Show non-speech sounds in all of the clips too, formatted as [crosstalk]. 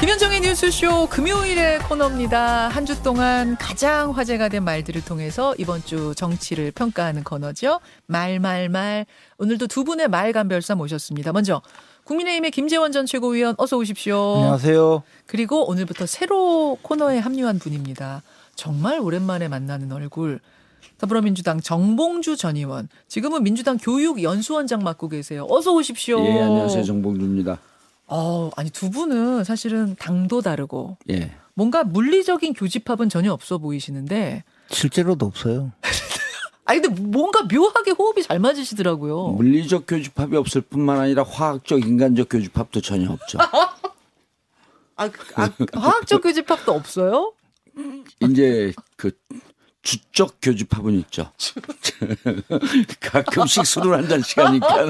김현정의 뉴스쇼 금요일의 코너입니다. 한 주 동안 가장 화제가 된 말들을 통해서 이번 주 정치를 평가하는 코너죠. 말, 말, 말. 오늘도 두 분의 말 감별사 모셨습니다. 먼저 국민의힘의 김재원 전 최고위원 어서 오십시오. 안녕하세요. 그리고 오늘부터 새로 코너에 합류한 분입니다. 정말 오랜만에 만나는 얼굴. 더불어민주당 정봉주 전 의원. 지금은 민주당 교육연수원장 맡고 계세요. 어서 오십시오. 예, 안녕하세요. 정봉주입니다. 어, 아니 두 분은 사실은 당도 다르고 예. 뭔가 물리적인 교집합은 전혀 없어 보이시는데 실제로도 없어요. [laughs] 아니 근데 뭔가 묘하게 호흡이 잘 맞으시더라고요. 물리적 교집합이 없을 뿐만 아니라 화학적 인간적 교집합도 전혀 없죠. [laughs] 아, 아 화학적 교집합도 없어요? 이제 그 주적 교집합은 있죠. [laughs] 가끔씩 술을 한 잔씩 하니까.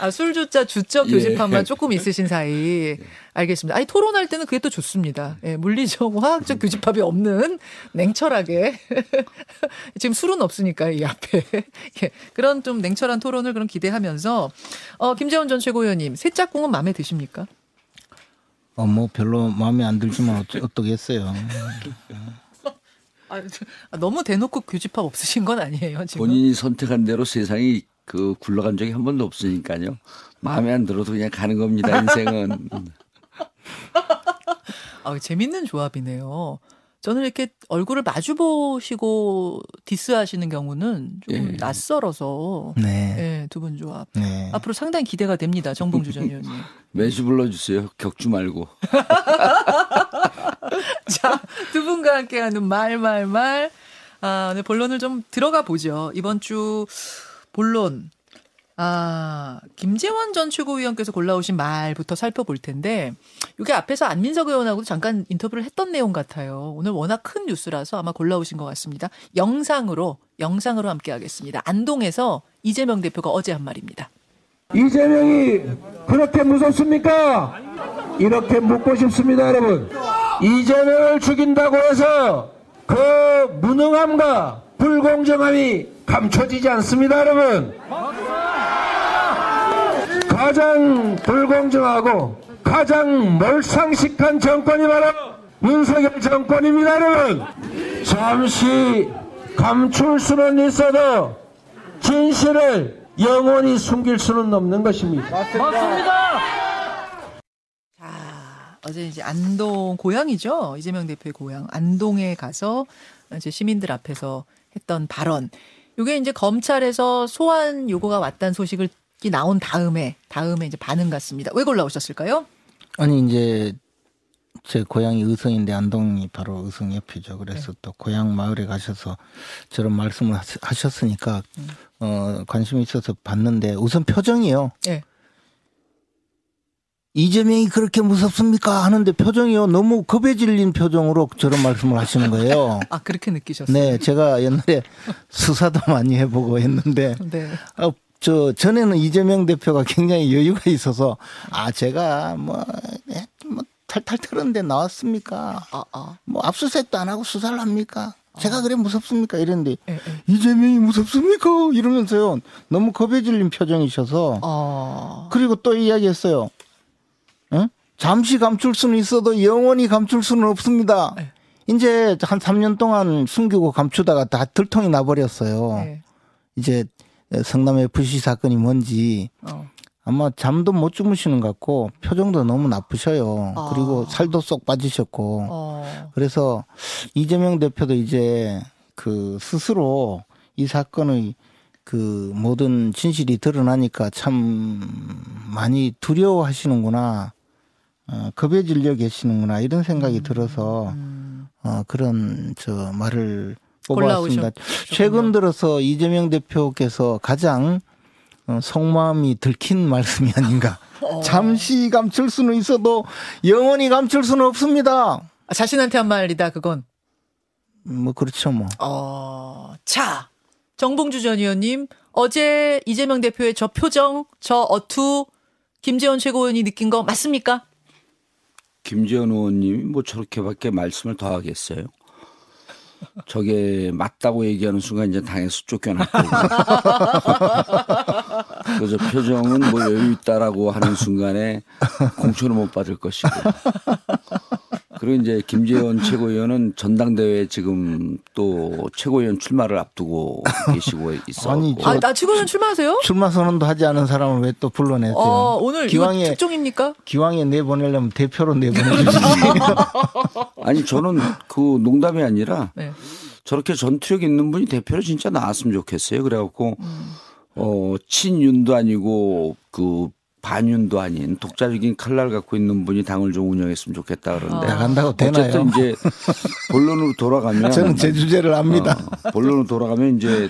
아, 술주자 주적 예. 교집합만 조금 있으신 사이. 알겠습니다. 아니, 토론할 때는 그게 또 좋습니다. 예, 물리적, 화학적 교집합이 없는 냉철하게. [laughs] 지금 술은 없으니까, 이 앞에. 예, 그런 좀 냉철한 토론을 그럼 기대하면서, 어, 김재원 전 최고위원님, 새 짝꿍은 마음에 드십니까? 어, 뭐 별로 마음에 안 들지만 어쩌, 어떠겠어요. 아, 저- 아, 너무 대놓고 교집합 없으신 건 아니에요, 지금? 본인이 선택한 대로 세상이 그 굴러간 적이 한 번도 없으니까요. 마음에 안 들어도 그냥 가는 겁니다. 인생은. [laughs] 아, 재밌는 조합이네요. 저는 이렇게 얼굴을 마주 보시고 디스하시는 경우는 좀 예. 낯설어서 네. 예, 두분 조합. 네. 앞으로 상당히 기대가 됩니다. 정봉주 전 의원님. 매주 불러주세요. 격주 말고. [laughs] [laughs] 자, 두 분과 함께하는 말, 말, 말. 아, 네, 본론을 좀 들어가 보죠. 이번 주 본론. 아, 김재원 전 최고위원께서 골라오신 말부터 살펴볼 텐데, 이게 앞에서 안민석 의원하고도 잠깐 인터뷰를 했던 내용 같아요. 오늘 워낙 큰 뉴스라서 아마 골라오신 것 같습니다. 영상으로, 영상으로 함께 하겠습니다. 안동에서 이재명 대표가 어제 한 말입니다. 이재명이 그렇게 무섭습니까? 이렇게 묻고 싶습니다, 여러분. 이재명을 죽인다고 해서 그 무능함과 불공정함이 감춰지지 않습니다, 여러분. 가장 불공정하고 가장 몰상식한 정권이 바로 윤석열 정권입니다, 여러분. 잠시 감출 수는 있어도 진실을 영원히 숨길 수는 없는 것입니다. 자, 어제 이제 안동 고향이죠. 이재명 대표의 고향. 안동에 가서 이제 시민들 앞에서 했던 발언. 요게 이제 검찰에서 소환 요구가 왔다는 소식을 이 나온 다음에 다음에 이제 반응 같습니다. 왜 골라오셨을까요? 아니 이제 제 고향이 의성인데 안동이 바로 의성 옆이죠. 그래서 또 고향 마을에 가셔서 저런 말씀을 하셨으니까 어 관심이 있어서 봤는데 우선 표정이요. 예. 이재명이 그렇게 무섭습니까? 하는데 표정이요. 너무 겁에 질린 표정으로 저런 말씀을 하시는 거예요. [laughs] 아, 그렇게 느끼셨어요. 네, 제가 옛날에 수사도 많이 해보고 했는데 네. 어, 저 전에는 이재명 대표가 굉장히 여유가 있어서 아 제가 뭐, 예, 뭐 탈탈 털었는데 나왔습니까? 아, 아. 뭐 압수수색도 안 하고 수사를 합니까? 제가 그래 무섭습니까? 이랬는데 예, 예. 이재명이 무섭습니까? 이러면서요 너무 겁에 질린 표정이셔서 어. 그리고 또 이야기했어요. 응? 잠시 감출 수는 있어도 영원히 감출 수는 없습니다. 네. 이제 한 3년 동안 숨기고 감추다가 다 들통이 나버렸어요. 예. 이제 성남 FC 사건이 뭔지 어. 아마 잠도 못 주무시는 것 같고 표정도 너무 나쁘셔요. 아. 그리고 살도 쏙 빠지셨고 어. 그래서 이재명 대표도 이제 그 스스로 이 사건의 그 모든 진실이 드러나니까 참 많이 두려워하시는구나. 어, 겁에 질려 계시는구나 이런 생각이 들어서 어, 그런 저 말을 뽑아왔습니다. 최근 들어서 이재명 대표께서 가장 어, 속마음이 들킨 말씀이 아닌가. [laughs] 어. 잠시 감출 수는 있어도 영원히 감출 수는 없습니다. 아, 자신한테 한 말이다, 그건. 뭐 그렇죠 뭐. 어, 자, 정봉주 전 의원님, 어제 이재명 대표의 저 표정, 저 어투, 김재원 최고위원이 느낀 거 맞습니까? 김재원 의원님이 뭐 저렇게밖에 말씀을 더 하겠어요. 저게 맞다고 얘기하는 순간 이제 당에서 쫓겨났고 [laughs] 그래서 표정은 뭐 여유 있다라고 하는 순간에 공천을 못 받을 것이고 그리고 이제 김재원 [laughs] 최고위원은 전당대회 지금 또 최고위원 출마를 앞두고 계시고 [laughs] 있어. 아니, 저- 아, 나 최고위원 출마하세요? 출마 선언도 하지 않은 사람을 왜 또 불러내세요? 어, 오늘 기왕에 특종입니까? 기왕에 내보내려면 대표로 내보내주지. [laughs] 아니 저는 그 농담이 아니라 네. 저렇게 전투력 있는 분이 대표로 진짜 나왔으면 좋겠어요. 그래갖고 어 친윤도 아니고 그 반윤도 아닌 독자적인 칼날 갖고 있는 분이 당을 좀 운영했으면 좋겠다 그러는데 나간다고 되나요? 어쨌든 이제 본론으로 돌아가면 [laughs] 저는 제 주제를 압니다. 어, 본론으로 돌아가면 이제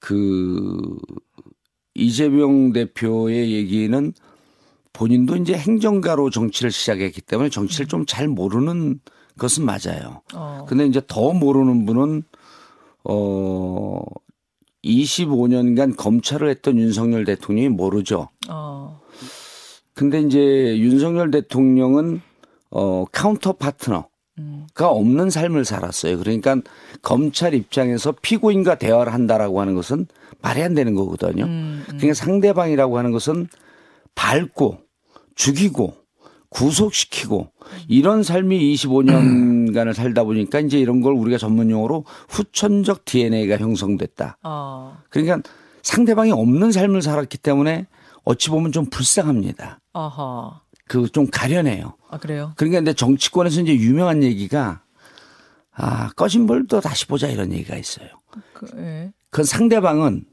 그 이재명 대표의 얘기는 본인도 이제 행정가로 정치를 시작했기 때문에 정치를 좀 잘 모르는 것은 맞아요. 어. 근데 이제 더 모르는 분은 어 25년간 검찰을 했던 윤석열 대통령이 모르죠. 어. 근데 이제 윤석열 대통령은 어 카운터 파트너 음. 가 없는 삶을 살았어요. 그러니까 검찰 입장에서 피고인과 대화를 한다라고 하는 것은 말이 안 되는 거거든요. 음, 음. 그러니까 상대방이라고 하는 것은 밟고 죽이고 구속시키고 이런 삶이 25년간을 살다 보니까 이제 이런 걸 우리가 전문 용어로 후천적 DNA가 형성됐다. 어. 그러니까 상대방이 없는 삶을 살았기 때문에 어찌 보면 좀 불쌍합니다. 아하. 그좀 가려내요. 아, 그래요? 그러니까 근데 정치권에서 이제 유명한 얘기가 아 꺼진 벌도 다시 보자 이런 얘기가 있어요. 그, 예. 그건 상대방은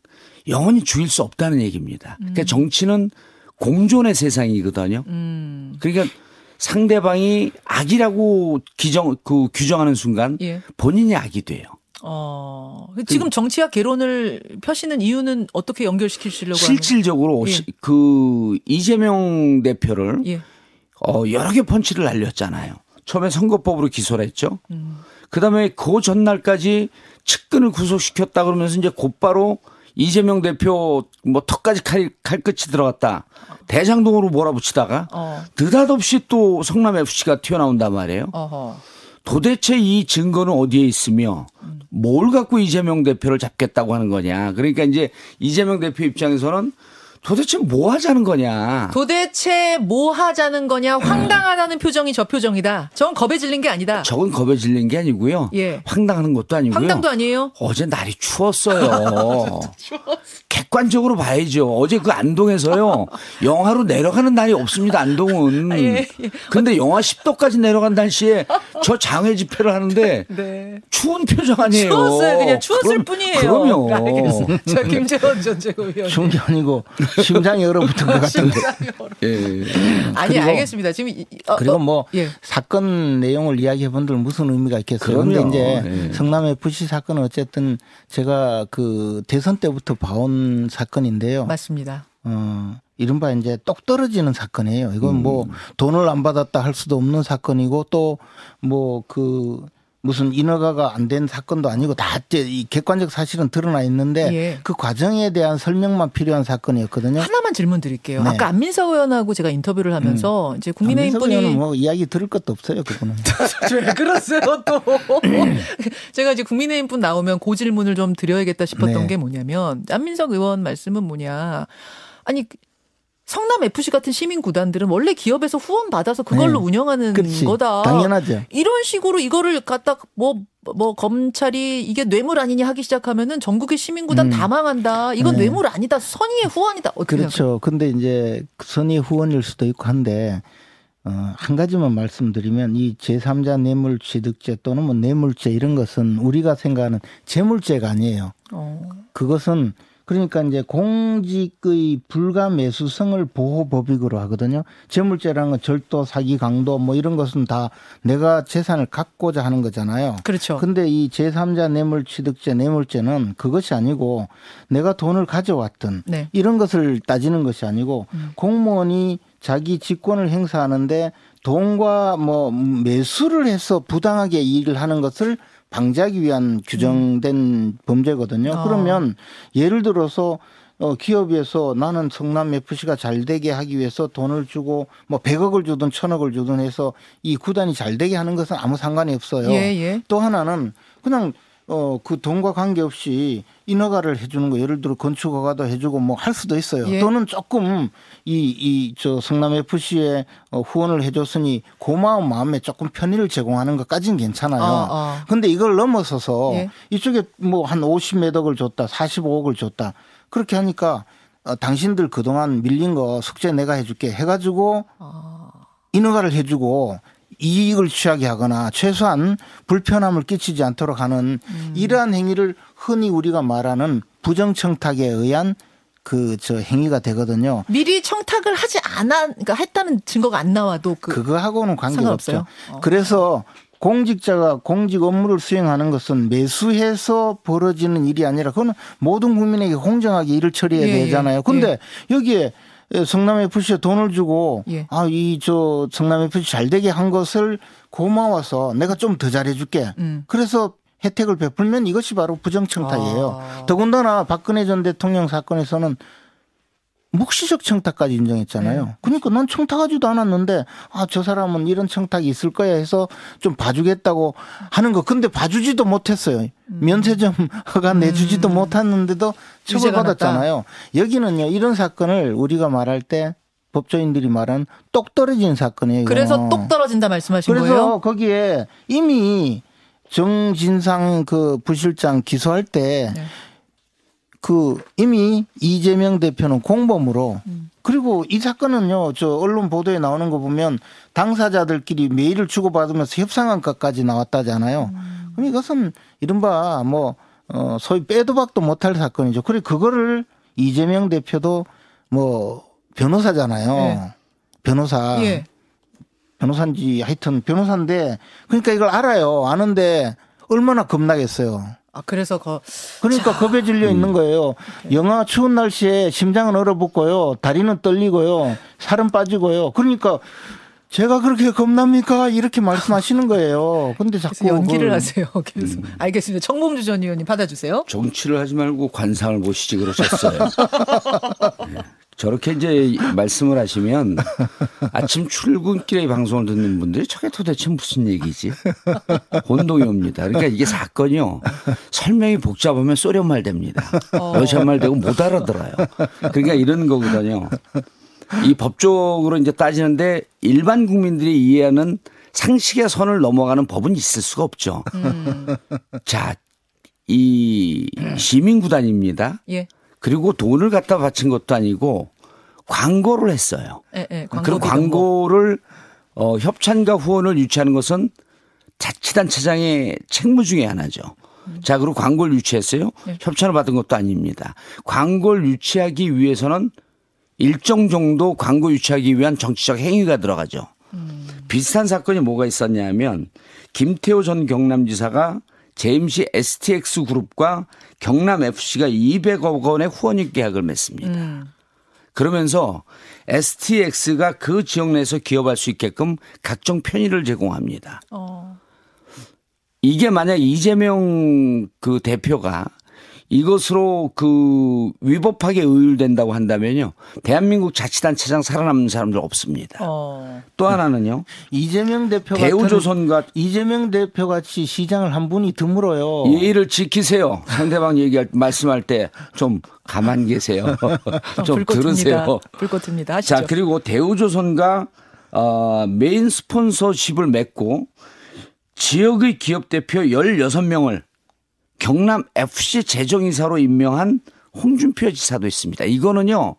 영원히 죽일 수 없다는 얘기입니다. 그러니까 정치는 공존의 세상이거든요. 음. 그러니까 상대방이 악이라고 규정 그 규정하는 순간 예. 본인이 악이 돼요. 어. 지금 정치학 개론을 펴시는 이유는 어떻게 연결시키시려고 실질적으로 예. 시- 그 이재명 대표를 예. 어, 여러 개 펀치를 날렸잖아요. 처음에 선거법으로 기소를 했죠. 음. 그 다음에 그 전날까지 측근을 구속시켰다 그러면서 이제 곧바로 이재명 대표 뭐 턱까지 칼, 칼끝이 들어갔다. 대장동으로 몰아붙이다가 어. 느닷없이 또 성남 FC가 튀어나온단 말이에요. 어허. 도대체 이 증거는 어디에 있으며 뭘 갖고 이재명 대표를 잡겠다고 하는 거냐. 그러니까 이제 이재명 대표 입장에서는 도대체 뭐 하자는 거냐. 도대체 뭐 하자는 거냐 황당하다는 표정이 저 표정이다. 전 겁에 질린 게 아니다. 저건 겁에 질린 게 아니고요. 예. 황당하는 것도 아니고요. 황당도 아니에요? 어제 날이 추웠어요. [laughs] 객관적으로 봐야죠. 어제 그 안동에서요. [laughs] 영하로 내려가는 날이 없습니다. 안동은. 아, [laughs] 예, 예. 근데 영하 10도까지 내려간 날씨에 저 장외 집회를 하는데 네. 추운 표정 아니에요. 추웠어요. 그냥 추웠을 그럼- 뿐이에요. 그럼요. 알겠습니다. 자, 김재원 전 최고위원. 추운 게 아니고 심장이 얼어붙은 것 같은데. 심장이 얼어. 예. 아니 그리고- 알겠습니다. 지금 이- 이- 어, 그리고 어, 뭐 예. 사건 내용을 이야기해 본들 무슨 의미가 있겠어요. 그럼요. 그런데 이제 예. 성남 FC 사건은 어쨌든 제가 그 대선 때부터 봐온 사건인데요. 맞습니다. 어, 이른바 이제 똑 떨어지는 사건이에요. 이건 음. 뭐 돈을 안 받았다 할 수도 없는 사건이고 또 뭐그 무슨 인허가가 안 된 사건도 아니고 다 이 객관적 사실은 드러나 있는데 예. 그 과정에 대한 설명만 필요한 사건이었거든요. 하나만 질문 드릴게요. 네. 아까 안민석 의원하고 제가 인터뷰를 하면서 이제 국민의힘 안민석 의원은 분이 뭐 이야기 들을 것도 없어요. 그분은. [laughs] 왜 그러세요 또? [laughs] 제가 이제 국민의힘 분 나오면 그 질문을 좀 드려야겠다 싶었던 네. 게 뭐냐면 안민석 의원 말씀은 뭐냐? 아니 성남 FC 같은 시민 구단들은 원래 기업에서 후원 받아서 그걸로 네. 운영하는 그렇지. 거다. 당연하죠. 이런 식으로 이거를 갖다 뭐, 뭐 검찰이 이게 뇌물 아니냐 하기 시작하면은 전국의 시민 구단 음. 다 망한다. 이건 네. 뇌물 아니다. 선의의 후원이다. 그렇죠. 근데 이제 선의 후원일 수도 있고 한데 어, 한 가지만 말씀드리면 이 제3자 뇌물 취득죄 또는 뭐 뇌물죄 이런 것은 우리가 생각하는 재물죄가 아니에요. 어. 그것은 그러니까 이제 공직의 불가 매수성을 보호 법익으로 하거든요. 재물죄라는 건 절도, 사기, 강도 뭐 이런 것은 다 내가 재산을 갖고자 하는 거잖아요. 그렇죠. 근데 이 제3자 뇌물 취득죄, 뇌물죄는 그것이 아니고 내가 돈을 가져왔던 네. 이런 것을 따지는 것이 아니고 공무원이 자기 직권을 행사하는데 돈과 뭐 매수를 해서 부당하게 일을 하는 것을 방지하기 위한 규정된 범죄거든요. 아. 그러면 예를 들어서 어, 기업에서 나는 성남 FC가 잘 되게 하기 위해서 돈을 주고 뭐 100억을 주든 1000억을 주든 해서 이 구단이 잘 되게 하는 것은 아무 상관이 없어요. 예, 예. 또 하나는 그냥 어, 그 돈과 관계없이 인허가를 해주는 거 예를 들어 건축 허가도 해주고 뭐 할 수도 있어요. 예. 또는 조금 이, 이, 저 성남 FC에 어, 후원을 해줬으니 고마운 마음에 조금 편의를 제공하는 것까지는 괜찮아요. 어, 어. 근데 이걸 넘어서서 예. 이쪽에 뭐 한 50매덕을 줬다, 45억을 줬다. 그렇게 하니까 어, 당신들 그동안 밀린 거 숙제 내가 해줄게 해가지고 아. 인허가를 해주고 이익을 취하게 하거나 최소한 불편함을 끼치지 않도록 하는 음. 이러한 행위를 흔히 우리가 말하는 부정청탁에 의한 그 저 행위가 되거든요. 미리 청탁을 하지 않아, 그러니까 했다는 증거가 안 나와도 그 그거하고는 관계가 없죠. 상관없어요? 어. 그래서 공직자가 공직 업무를 수행하는 것은 매수해서 벌어지는 일이 아니라 그거는 모든 국민에게 공정하게 일을 처리해야 예, 예, 되잖아요. 근데 여기에 성남 FC에 돈을 주고 예. 아이 저 성남 FC 잘 되게 한 것을 고마워서 내가 좀 더 잘해줄게. 음. 그래서 혜택을 베풀면 이것이 바로 부정청탁이에요. 아. 더군다나 박근혜 전 대통령 사건에서는 묵시적 청탁까지 인정했잖아요. 네. 그러니까 난 청탁하지도 않았는데 아 저 사람은 이런 청탁이 있을 거야 해서 좀 봐주겠다고 하는 거. 근데 봐주지도 못했어요. 면세점 허가 내주지도 못했는데도 음. 유죄가 처벌받았잖아요. 여기는요 이런 사건을 우리가 말할 때 법조인들이 말한 똑 떨어진 사건이에요. 그래서. 똑 떨어진다 말씀하신 그래서 거예요? 거기에 이미 정진상 그 부실장 기소할 때 네. 그 이미 이재명 대표는 공범으로 음. 그리고 이 사건은요 저 언론 보도에 나오는 거 보면 당사자들끼리 메일을 주고받으면서 협상한 것까지 나왔다잖아요. 음. 그럼 이것은 이른바 뭐 어, 소위 빼도 박도 못할 사건이죠. 그리고 그거를 이재명 대표도 뭐 변호사잖아요. 네. 변호사. 예. 변호사인지 하여튼 변호사인데 그러니까 이걸 알아요. 아는데 얼마나 겁나겠어요. 아, 그래서 거, 그러니까 겁에 질려 있는 거예요. 영하 추운 날씨에 심장은 얼어붙고요. 다리는 떨리고요. 살은 빠지고요. 그러니까 제가 그렇게 겁납니까? 이렇게 말씀하시는 거예요. 근데 자꾸 그래서 연기를 그걸 하세요. 계속. 알겠습니다. 청봉주 전 의원님 받아주세요. 정치를 하지 말고 관상을 보시지 그러셨어요. [laughs] 예. 저렇게 이제 말씀을 하시면 아침 출근길에 방송을 듣는 분들이 저게 도대체 무슨 얘기지? 혼동이 옵니다. 그러니까 이게 사건이요. 설명이 복잡하면 소련말 됩니다. 어. 러시아말 되고 못 알아들어요. 그러니까 이런 거거든요. 이 법적으로 이제 따지는데 일반 국민들이 이해하는 상식의 선을 넘어가는 법은 있을 수가 없죠. 자, 이 시민구단입니다. 예. 그리고 돈을 갖다 바친 것도 아니고 광고를 했어요. 예, 예. 그런 광고 광고를 어, 협찬과 후원을 유치하는 것은 자치단체장의 책무 중에 하나죠. 자, 그리고 광고를 유치했어요. 네. 협찬을 받은 것도 아닙니다. 광고를 유치하기 위해서는 일정 정도 광고 유치하기 위한 정치적 행위가 들어가죠. 비슷한 사건이 뭐가 있었냐면 김태호 전 경남지사가 제임시 STX 그룹과 경남 FC가 200억 원의 후원입 계약을 맺습니다. 음. 그러면서 STX가 그 지역 내에서 기업할 수 있게끔 각종 편의를 제공합니다. 어. 이게 만약 이재명 그 대표가 이것으로 그 위법하게 의율된다고 한다면요. 대한민국 자치단체장 살아남는 사람들 없습니다. 어. 또 하나는요. 이재명 대표 대우조선과 이재명 대표 같이 시장을 한 분이 드물어요. 예의를 지키세요. 상대방 얘기할 말씀할 때 좀 가만 계세요. [laughs] 좀 불꽃. 들으세요. 불꽃 틉니다. 하시죠. 자, 그리고 대우조선과 어, 메인 스폰서십을 맺고 지역의 기업 대표 16명을 경남 FC 재정이사로 임명한 홍준표 지사도 있습니다. 이거는요,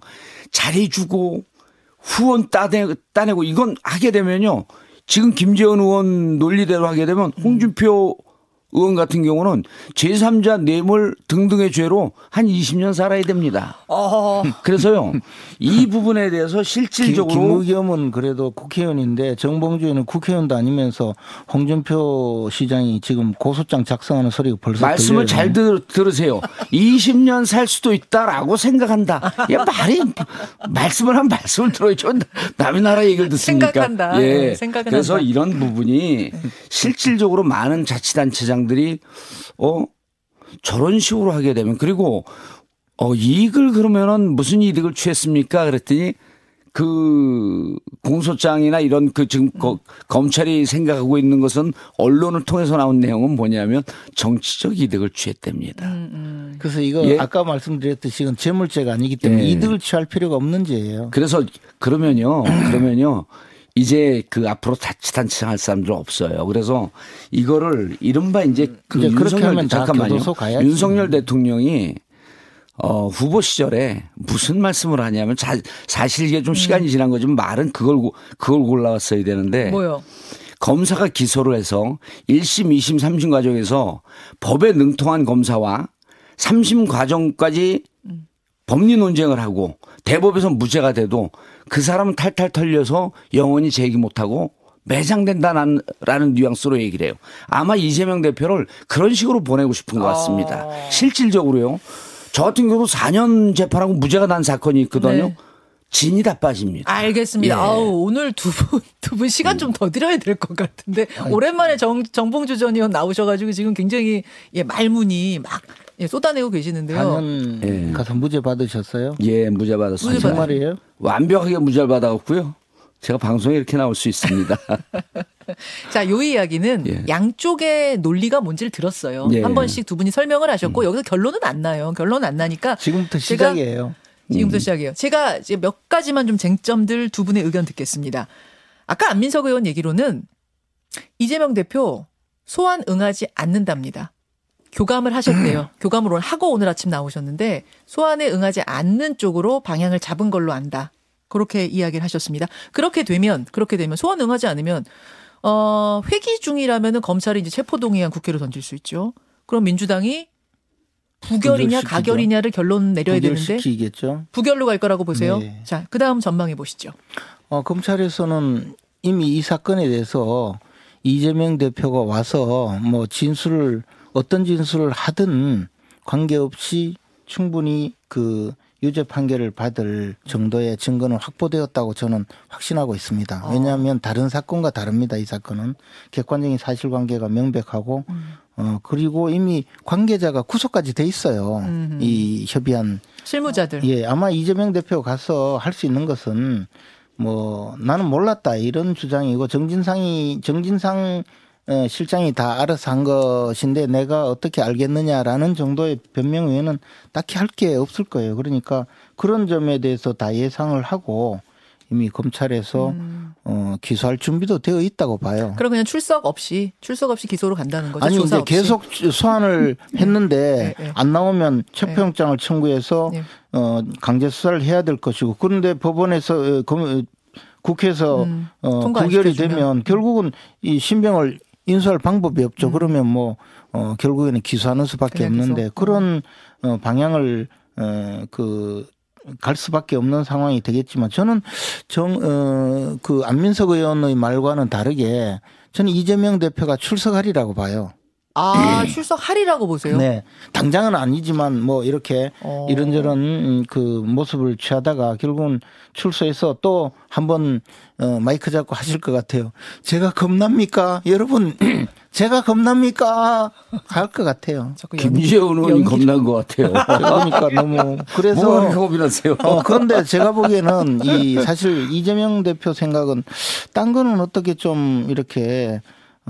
자리 주고 후원 따내, 따내고 이건 하게 되면요, 지금 김재원 의원 논리대로 하게 되면 홍준표 의원 같은 경우는 제3자 뇌물 등등의 죄로 한 20년 살아야 됩니다. 어. 그래서요, 이 부분에 대해서 김- 실질적으로 김무겸은 그래도 국회의원인데 정봉주는 국회의원도 아니면서 홍준표 시장이 지금 고소장 작성하는 소리가 벌써 말씀을 들려요. 잘 들, 들으세요. 20년 살 수도 있다라고 생각한다. 야, 말이, 말씀을 한 말씀을 들어야죠. 남의 나라 얘기를 듣습니까? 생각한다. 예. 네, 생각은 그래서 한다. 이런 부분이 실질적으로 많은 자치단체장 들이, 어, 저런 식으로 하게 되면 그리고 어, 이익을 그러면은 무슨 이득을 취했습니까? 그랬더니 그 공소장이나 이런 그 지금 거- 검찰이 생각하고 있는 것은 언론을 통해서 나온 내용은 뭐냐면 정치적 이득을 취했답니다. 그래서 이거 예. 아까 말씀드렸듯이 이건 재물죄가 아니기 때문에 예. 이득을 취할 필요가 없는 죄예요. 그래서 그러면요, 그러면요. 이제 그 앞으로 자치단체할 사람들 없어요. 그래서 이거를 이른바 이제 그 이제 윤석열 잠깐만요. 윤석열 대통령이 어, 후보 시절에 무슨 말씀을 하냐면 자, 사실 이게 좀 시간이 지난 거지만 말은 그걸 고- 그걸 골라왔어야 되는데 뭐요? 검사가 기소를 해서 1심, 2심, 3심 과정에서 법에 능통한 검사와 3심 과정까지 법리 논쟁을 하고 대법에서 무죄가 돼도 그 사람은 탈탈 털려서 영원히 재기 못하고 매장된다라는 뉘앙스로 얘기를 해요. 아마 이재명 대표를 그런 식으로 보내고 싶은 것 같습니다. 아. 실질적으로요. 저 같은 경우도 4년 재판하고 무죄가 난 사건이 있거든요. 네. 진이 다 빠집니다. 알겠습니다. 예. 아우, 오늘 두 분, 두 분 시간 좀 더 드려야 될 것 같은데, 오랜만에 정, 정봉주 전 의원 나오셔가지고 지금 굉장히, 예, 말문이 막, 예, 쏟아내고 계시는데요. 4년 예. 가서 무죄 받으셨어요? 예, 무죄 받았습니다. 무죄 정말이에요? 완벽하게 무죄를 받아갖고요. 제가 방송에 이렇게 나올 수 있습니다. [laughs] 자, 요 이야기는 예. 양쪽의 논리가 뭔지를 들었어요. 예. 음. 한 번씩 두 분이 설명을 하셨고, 여기서 결론은 안 나요. 결론은 안 나니까. 지금부터 제가- 시작이에요. 지금부터 시작이에요. 제가 이제 몇 가지만 좀 쟁점들 두 분의 의견 듣겠습니다. 아까 안민석 의원 얘기로는 이재명 대표 소환 응하지 않는답니다. 교감을 하셨대요. 교감을 오늘 하고 오늘 아침 나오셨는데 소환에 응하지 않는 쪽으로 방향을 잡은 걸로 안다. 그렇게 이야기를 하셨습니다. 그렇게 되면 그렇게 되면 소환 응하지 않으면 어 회기 중이라면은 검찰이 이제 체포동의안 국회로 던질 수 있죠. 그럼 민주당이 부결이냐 부결시키죠. 가결이냐를 결론 내려야 되는데 부결시키겠죠. 부결로 갈 거라고 보세요. 네. 자, 그 다음 전망해 보시죠. 어, 검찰에서는 이미 이 사건에 대해서 이재명 대표가 와서 뭐 진술을 어떤 진술을 하든 관계없이 충분히 그 유죄 판결을 받을 정도의 증거는 확보되었다고 저는 확신하고 있습니다. 어. 왜냐하면 다른 사건과 다릅니다. 이 사건은 객관적인 사실관계가 명백하고 어 그리고 이미 관계자가 구속까지 돼 있어요. 음흠. 이 협의한 실무자들. 예, 아마 이재명 대표 가서 할 수 있는 것은 뭐 나는 몰랐다 이런 주장이고 정진상이 정진상 어, 실장이 다 알아서 한 것인데 내가 어떻게 알겠느냐라는 정도의 변명 외에는 딱히 할 게 없을 거예요. 그러니까 그런 점에 대해서 다 예상을 하고 이미 검찰에서 어, 기소할 준비도 되어 있다고 봐요. 그럼 그냥 출석 없이 출석 없이 기소로 간다는 거죠. 아니 이제 없이. 계속 소환을 했는데 네, 네. 안 나오면 체포영장을 청구해서 네. 어 강제 수사를 해야 될 것이고 그런데 법원에서 어, 검- 국회에서 음, 어 부결이. 되면 결국은 이 신병을 인수할 방법이 없죠. 그러면 뭐 어, 결국에는 기소하는 수밖에 음. 없는데 기소. 그런 어, 방향을 어, 그, 갈 수밖에 없는 상황이 되겠지만 저는 정, 어, 그 안민석 의원의 말과는 다르게 저는 이재명 대표가 출석하리라고 봐요. 아, 출석하리라고 보세요. 네. 당장은 아니지만 뭐 이렇게 어. 이런저런 음, 그 모습을 취하다가 결국은 출소해서 또 한번 어, 마이크 잡고 하실 것 같아요. 제가 겁납니까? 여러분, [clears throat] 제가 겁납니까? 할 것 같아요. 김지혜원 의원이 겁난 것 같아요. [laughs] 그러니까 너무 그래서 뭐가 그렇게 겁이 나세요? 어, 그런데 제가 보기에는 이 사실 이재명 대표 생각은 딴 거는 어떻게 좀 이렇게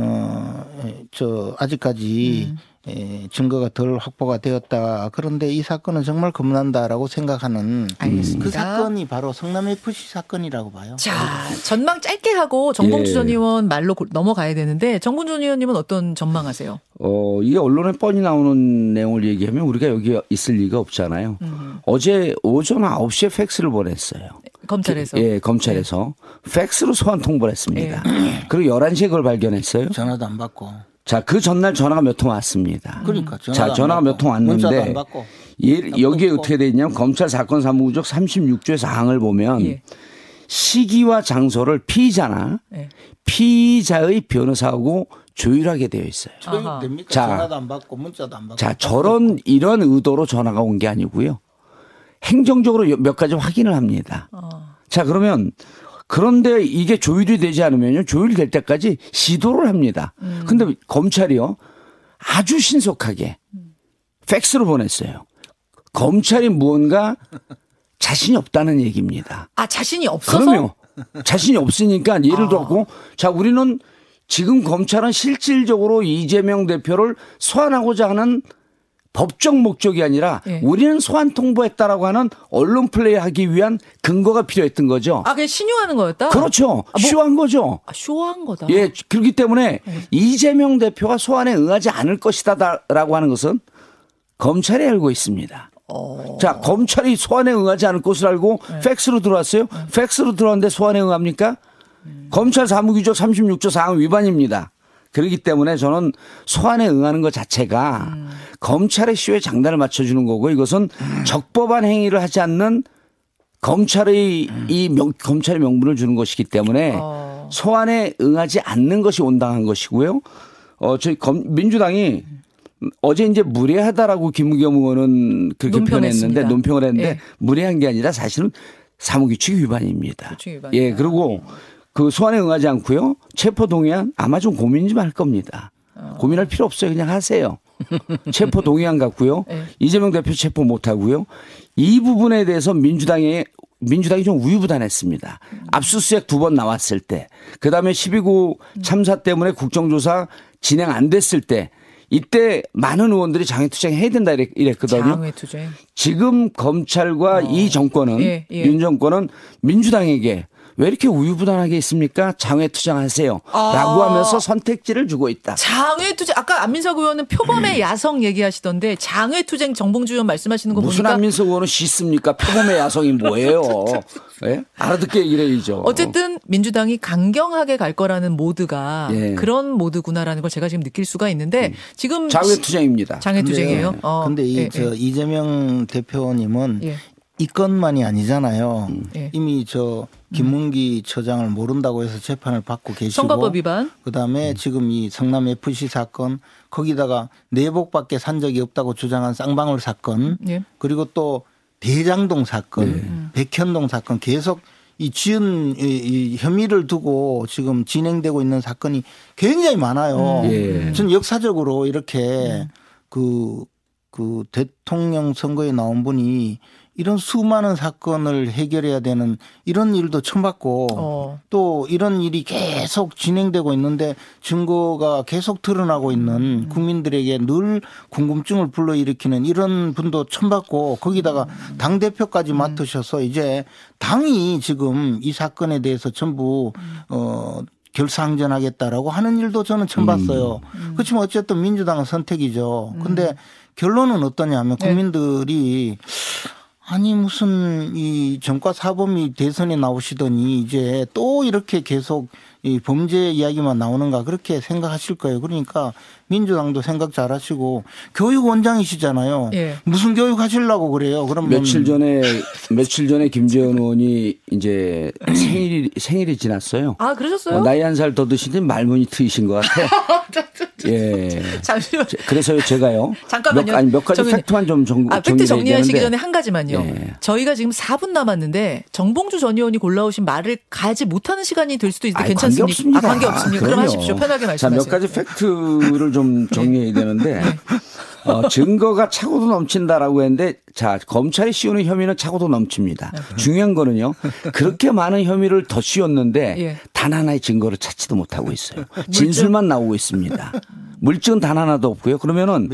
어, 저 아직까지 에, 증거가 덜 확보가 되었다. 그런데 이 사건은 정말 겁난다라고 생각하는 알겠습니다. 그 사건이 바로 성남 FC 사건이라고 봐요. 자, 전망 짧게 하고 정봉주 예. 전 의원 말로 고- 넘어가야 되는데 정봉주 전 의원님은 어떤 전망하세요? 어, 이게 언론에 뻔히 나오는 내용을 얘기하면 우리가 여기 있을 리가 없잖아요. 음. 어제 오전 9시에 팩스를 보냈어요. 검찰에서. 예, 검찰에서 팩스로 소환 통보를 했습니다. [clears throat] 그리고 11시에 그걸 발견했어요. 전화도 안 받고. 자, 그 전날 전화가 몇 통 왔습니다. 그러니까 전화도 자, 안 전화가 몇통 문자도 안 왔는데 받고. 예, 여기에 어떻게 돼 있냐면 검찰 사건 사무구적 36조의 사항을 보면 예. 시기와 장소를 피의자나 예. 피의자의 변호사하고 조율하게 되어 있어요. 아하. 됩니까? 자. 전화도 안 받고 문자도 안 받고. 자, 저런 이런 의도로 전화가 온 게 아니고요. 행정적으로 몇 가지 확인을 합니다. 어. 자, 그러면 그런데 이게 조율이 되지 않으면요. 조율될 때까지 시도를 합니다. 근데 검찰이요. 아주 신속하게 팩스로 보냈어요. 검찰이 무언가 자신이 없다는 얘기입니다. 아 자신이 없어서 그럼요. 자신이 없으니까 예를 들었고 자 우리는 지금 검찰은 실질적으로 이재명 대표를 소환하고자 하는 법적 목적이 아니라 예. 우리는 소환 통보했다라고 하는 언론 플레이하기 위한 근거가 필요했던 거죠. 아 그냥 신용하는 거였다. 그렇죠. 아, 뭐- 쇼한 거죠. 아, 쇼한 거다. 예, 그렇기 때문에 네. 이재명 대표가 소환에 응하지 않을 것이다라고 하는 것은 검찰이 알고 있습니다. 어. 자, 검찰이 소환에 응하지 않을 것을 알고 네. 팩스로 들어왔어요. 팩스로 들어왔는데 소환에 응합니까? 검찰 사무규정 36조 4항 위반입니다. 그렇기 때문에 저는 소환에 응하는 것 자체가 음. 검찰의 쇼에 장단을 맞춰주는 거고 이것은 적법한 행위를 하지 않는 검찰의 이 명, 검찰의 명분을 주는 것이기 때문에 어. 소환에 응하지 않는 것이 온당한 것이고요. 어, 저희 검, 민주당이 어제 이제 무례하다라고 김우겸 의원은 그렇게 논평했습니다. 표현했는데 논평을 했는데 예. 무례한 게 아니라 사실은 사무규칙 위반입니다. 예, 그리고 그 소환에 응하지 않고요. 체포 동의안 아마 좀 고민 좀 할 겁니다. 어. 고민할 필요 없어요. 그냥 하세요. [laughs] 체포 동의안 갖고요. 예. 이재명 대표 체포 못 하고요. 이 부분에 대해서 민주당의 민주당이 좀 우유부단했습니다. 압수수색 두 번 나왔을 때, 그 다음에 12구 참사 때문에 국정조사 진행 안 됐을 때, 이때 많은 의원들이 장애투쟁 해야 된다 이랬- 이랬거든요. 장외투쟁. 지금 검찰과 이 정권은 어. 예, 예. 윤 정권은 민주당에게 왜 이렇게 우유부단하게 있습니까? 장외 투쟁하세요. 아. 라고 하면서 선택지를 주고 있다. 장외 투쟁 아까 안민석 의원은 표범의 야성 얘기하시던데 장외 투쟁 정봉주 의원 말씀하시는 거 무슨 보니까 안민석 의원은 씻습니까? 표범의 야성이 뭐예요? [laughs] 예? 알아듣게 얘기를 해야죠. 어쨌든 민주당이 강경하게 갈 거라는 모드가 예. 음. 그런 모드구나라는 걸 제가 지금 느낄 수가 있는데 지금 장외 투쟁입니다. 장외 투쟁이에요. 근데, 어, 근데 이 예, 저 이재명 대표님은 예. 이 건만이 아니잖아요. 예. 이미 저 김문기 처장을 모른다고 해서 재판을 받고 계시고 선거법 위반. 그다음에 지금 이 성남 FC 사건 거기다가 내복밖에 산 적이 없다고 주장한 쌍방울 사건 예. 그리고 또 대장동 사건, 백현동 사건 계속 이 지은 이, 이 혐의를 두고 지금 진행되고 있는 사건이 굉장히 많아요. 예. 전 역사적으로 이렇게 그, 그 대통령 선거에 나온 분이 이런 수많은 사건을 해결해야 되는 이런 일도 처음 봤고 어. 또 이런 일이 계속 진행되고 있는데 증거가 계속 드러나고 있는 국민들에게 늘 궁금증을 불러일으키는 이런 분도 처음 봤고 거기다가 당 대표까지 맡으셔서 이제 당이 지금 이 사건에 대해서 전부 어 결사항전하겠다라고 하는 일도 저는 처음 봤어요. 그렇지만 어쨌든 민주당은 선택이죠. 근데 결론은 어떠냐면 네. 국민들이 아니 무슨 이 전과 사범이 대선에 나오시더니 이제 또 이렇게 계속 이 범죄 이야기만 나오는가 그렇게 생각하실 거예요. 그러니까 민주당도 생각 잘하시고 교육원장이시잖아요. 예. 무슨 교육 하시려고 그래요? 그러면 며칠 전에 며칠 전에 김재원 의원이 이제 생일이 생일이 지났어요. 아 그러셨어요? 어, 나이 한 살 더 드시니 말문이 트이신 것 같아. [laughs] 예. [laughs] 잠시만. 제- 그래서요 제가요. 잠깐만요. 몇, 아니 몇 가지 정의원님. 팩트만 좀 정, 아, 팩트 정리하시기 전에 한 가지만요. 예. 저희가 지금 4분 남았는데 정봉주 전 의원이 골라오신 말을 가지 못하는 시간이 될 수도 있는데 괜찮습니까? 관계 없습니다. 아, 관계 없습니까? 그럼. 하십시오. 편하게 자, 말씀하세요. 몇 가지 팩트를 좀 정리해야 되는데 네. 어, 증거가 차고도 넘친다라고 했는데 자 검찰이 씌우는 혐의는 차고도 넘칩니다. 네. 중요한 거는요. 그렇게 많은 혐의를 더 씌웠는데 예. 단 하나의 증거를 찾지도 못하고 있어요. 진술만 나오고 있습니다. 물증은 단 하나도 없고요. 그러면은.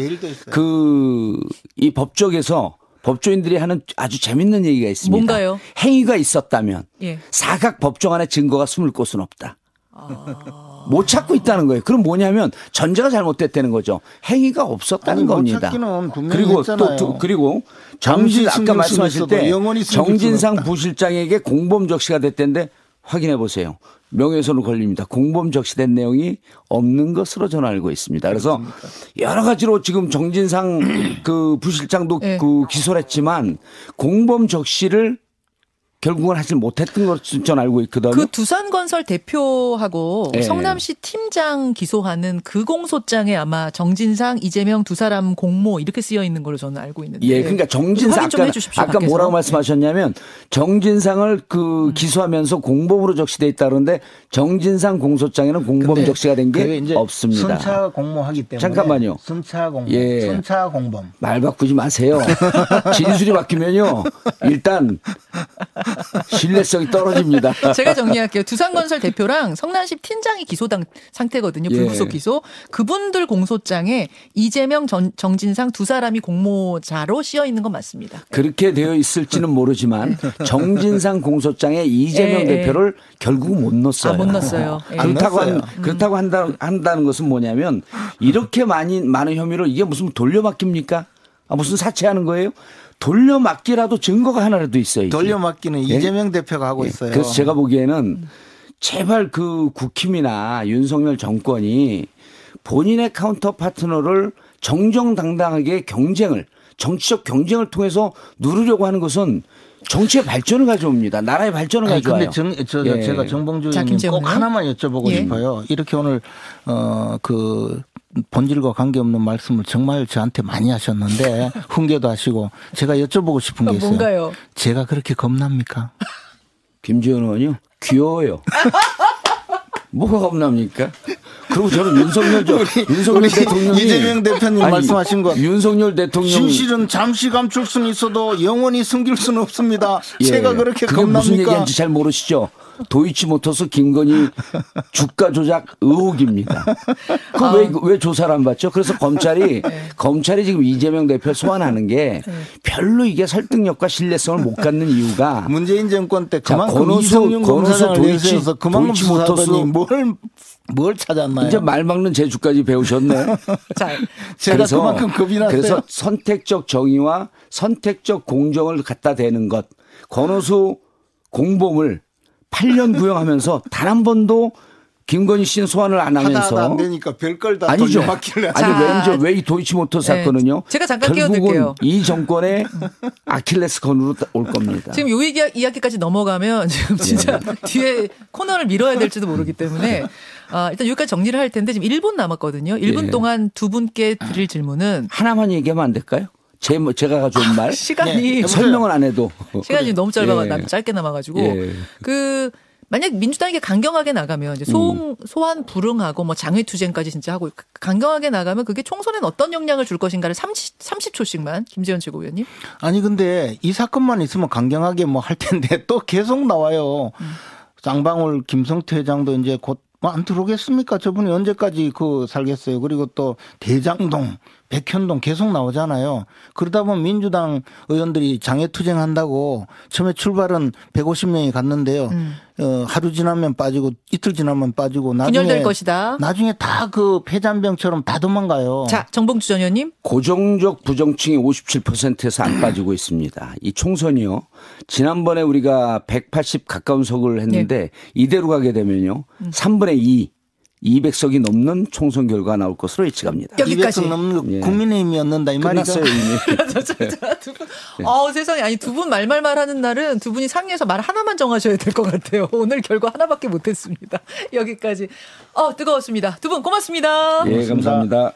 그 이 법적에서 법조인들이 하는 아주 재밌는 얘기가 있습니다. 뭔가요? 행위가 있었다면 예. 사각 법정 안에 증거가 숨을 곳은 없다. 아. 못 찾고 있다는 거예요. 그럼 뭐냐면 전제가 잘못됐다는 거죠. 행위가 없었다는 아니, 못 겁니다. 찾기는 분명히 그리고 했잖아요. 또, 또 그리고 정진 잠시 아까 말씀하실 때 정진상. 부실장에게 공범 적시가 됐는데 확인해 보세요. 명예훼손으로 걸립니다. 공범 적시된 내용이 없는 것으로 저는 알고 있습니다. 그래서 여러 가지로 지금 정진상 [clears throat] 그 부실장도 예. 그 기소를 했지만 공범 적시를 결국은 하질 못했던 것으로 전 알고 있거든요. 그 두산건설 대표하고 예. 성남시 팀장 기소하는 그 공소장에 아마 정진상, 이재명 두 사람 공모 이렇게 쓰여 있는 걸로 저는 알고 있는데. 예, 그러니까 정진상 아까, 해주십시오, 아까 밖에서. 뭐라고 말씀하셨냐면 정진상을 그 음. 기소하면서 공범으로 적시돼 있다 그러는데 정진상 공소장에는 공범 적시가 된 게 없습니다. 순차 공모하기 때문에 잠깐만요. 순차 공모, 예. 순차 공범. 말 바꾸지 마세요. [laughs] 진술이 바뀌면요. 일단 신뢰성이 떨어집니다. [laughs] 제가 정리할게요. 두산건설 대표랑 성남시 팀장이 기소당 상태거든요. 예. 불구속 기소. 그분들 공소장에 이재명, 전, 정진상 두 사람이 공모자로 씌어 있는 건 맞습니다. 그렇게 되어 있을지는 모르지만 정진상 공소장에 이재명 예, 대표를 결국 못 넣었어요. 아, 못 넣었어요. 예. 그렇다고 안 한. 그렇다고 한다, 한다는 것은 뭐냐면 이렇게 많이 많은 혐의를 이게 무슨 돌려막깁니까? 아, 무슨 사채하는 거예요? 돌려막기라도 증거가 하나라도 있어야지. 돌려막기는 예? 이재명 대표가 하고 있어요. 그래서 제가 보기에는 제발 그 국힘이나 윤석열 정권이 본인의 카운터 파트너를 정정당당하게 경쟁을 정치적 경쟁을 통해서 누르려고 하는 것은 정치의 발전을 가져옵니다. 나라의 발전을 아니, 가져와요. 근데 정, 저, 예. 제가 정봉주 자, 의원님 꼭? 하나만 여쭤보고 예. 싶어요. 이렇게 오늘 어그 본질과 관계없는 말씀을 정말 저한테 많이 하셨는데 훈계도 하시고 제가 여쭤보고 싶은 게 있어요. 뭔가요? 제가 그렇게 겁납니까? 김지현 의원이요? 귀여워요. 뭐가 겁납니까? 그리고 저는 윤석열 저 윤석열 우리 대통령이 이재명 대표님 아니, 말씀하신 것 윤석열 대통령 진실은 잠시 감출 수는 있어도 영원히 숨길 수는 없습니다. 예. 제가 그렇게 그게 무슨 겁납니까? 얘기인지 잘 모르시죠? 도이치모터스 김건희 주가 조작 의혹입니다. 그왜왜 조사를 안 받죠? 그래서 검찰이 [laughs] 검찰이 지금 이재명 대표 소환하는 게 별로 이게 설득력과 신뢰성을 못 갖는 이유가 문재인 정권 때 자, 그만큼 권오수- 권오수 도이치- 내세워서 그만큼 도이치모터스- 뭘, 뭘 찾았나요? 이제 말 막는 재주까지 배우셨네. [laughs] 자, 제가 그만큼 겁이 났어요. 그래서 선택적 정의와 선택적 공정을 갖다 대는 것. 권오수 공범을 8년 구형하면서 단 한 번도 김건희 씨는 소환을 안 하면서 안 되니까 별걸 다 아니죠. 아니 자, 왠지 왜 이 도이치모터스 네. 사건은요? 제가 잠깐 결국은 끼어들게요. 이 정권의 아킬레스건으로 올 겁니다. 지금 요 얘기, 이야기까지 넘어가면 지금 진짜 [laughs] 뒤에 코너를 밀어야 될지도 모르기 때문에 아, 일단 여기까지 정리를 할 텐데 지금 1분 남았거든요. 1분 예. 동안 두 분께 드릴 질문은 하나만 얘기하면 안 될까요? 제 뭐- 제가 가져온 말 시간이 네. 설명을 안 해도 시간이 너무 짧아 예. 남 짧게 남아가지고 예. 그 만약 민주당이 강경하게 나가면 이제 소, 소환 불응하고 뭐 장외 투쟁까지 진짜 하고 강경하게 나가면 그게 총선엔 어떤 영향을 줄 것인가를 30, 30초씩만 김재현 최고위원님. 아니 근데 이 사건만 있으면 강경하게 뭐 할 텐데 [laughs] 또 계속 나와요. 쌍방울 김성태 회장도 이제 곧뭐안 들어오겠습니까? 저분이 언제까지 그 살겠어요. 그리고 또 대장동, 백현동 계속 나오잖아요. 그러다 보면 민주당 의원들이 장애 투쟁한다고 처음에 출발은 150명이 갔는데요. 어, 하루 지나면 빠지고 이틀 지나면 빠지고 나중에 분열될 것이다. 나중에 다 그 폐잔병처럼 다 도망가요. 자 정봉주 전 의원님. 고정적 부정층이 57%에서 안 빠지고 있습니다. 이 총선이요. 지난번에 우리가 180 가까운 석을 했는데 네. 이대로 가게 되면요. 음. 3분의 2, 200석이 넘는 총선 결과가 나올 것으로 예측합니다. 여기까지. 200석 넘는 거 예. 국민의힘이었는다 이 말이죠. 끝났어요 이미. [laughs] 두 분. 어 세상에 아니 두 분 말말말 하는 날은 두 분이 상의해서 말 하나만 정하셔야 될 것 같아요. 오늘 결과 하나밖에 못 했습니다. [laughs] 여기까지. 어 뜨거웠습니다. 두 분 고맙습니다. 예, 감사합니다.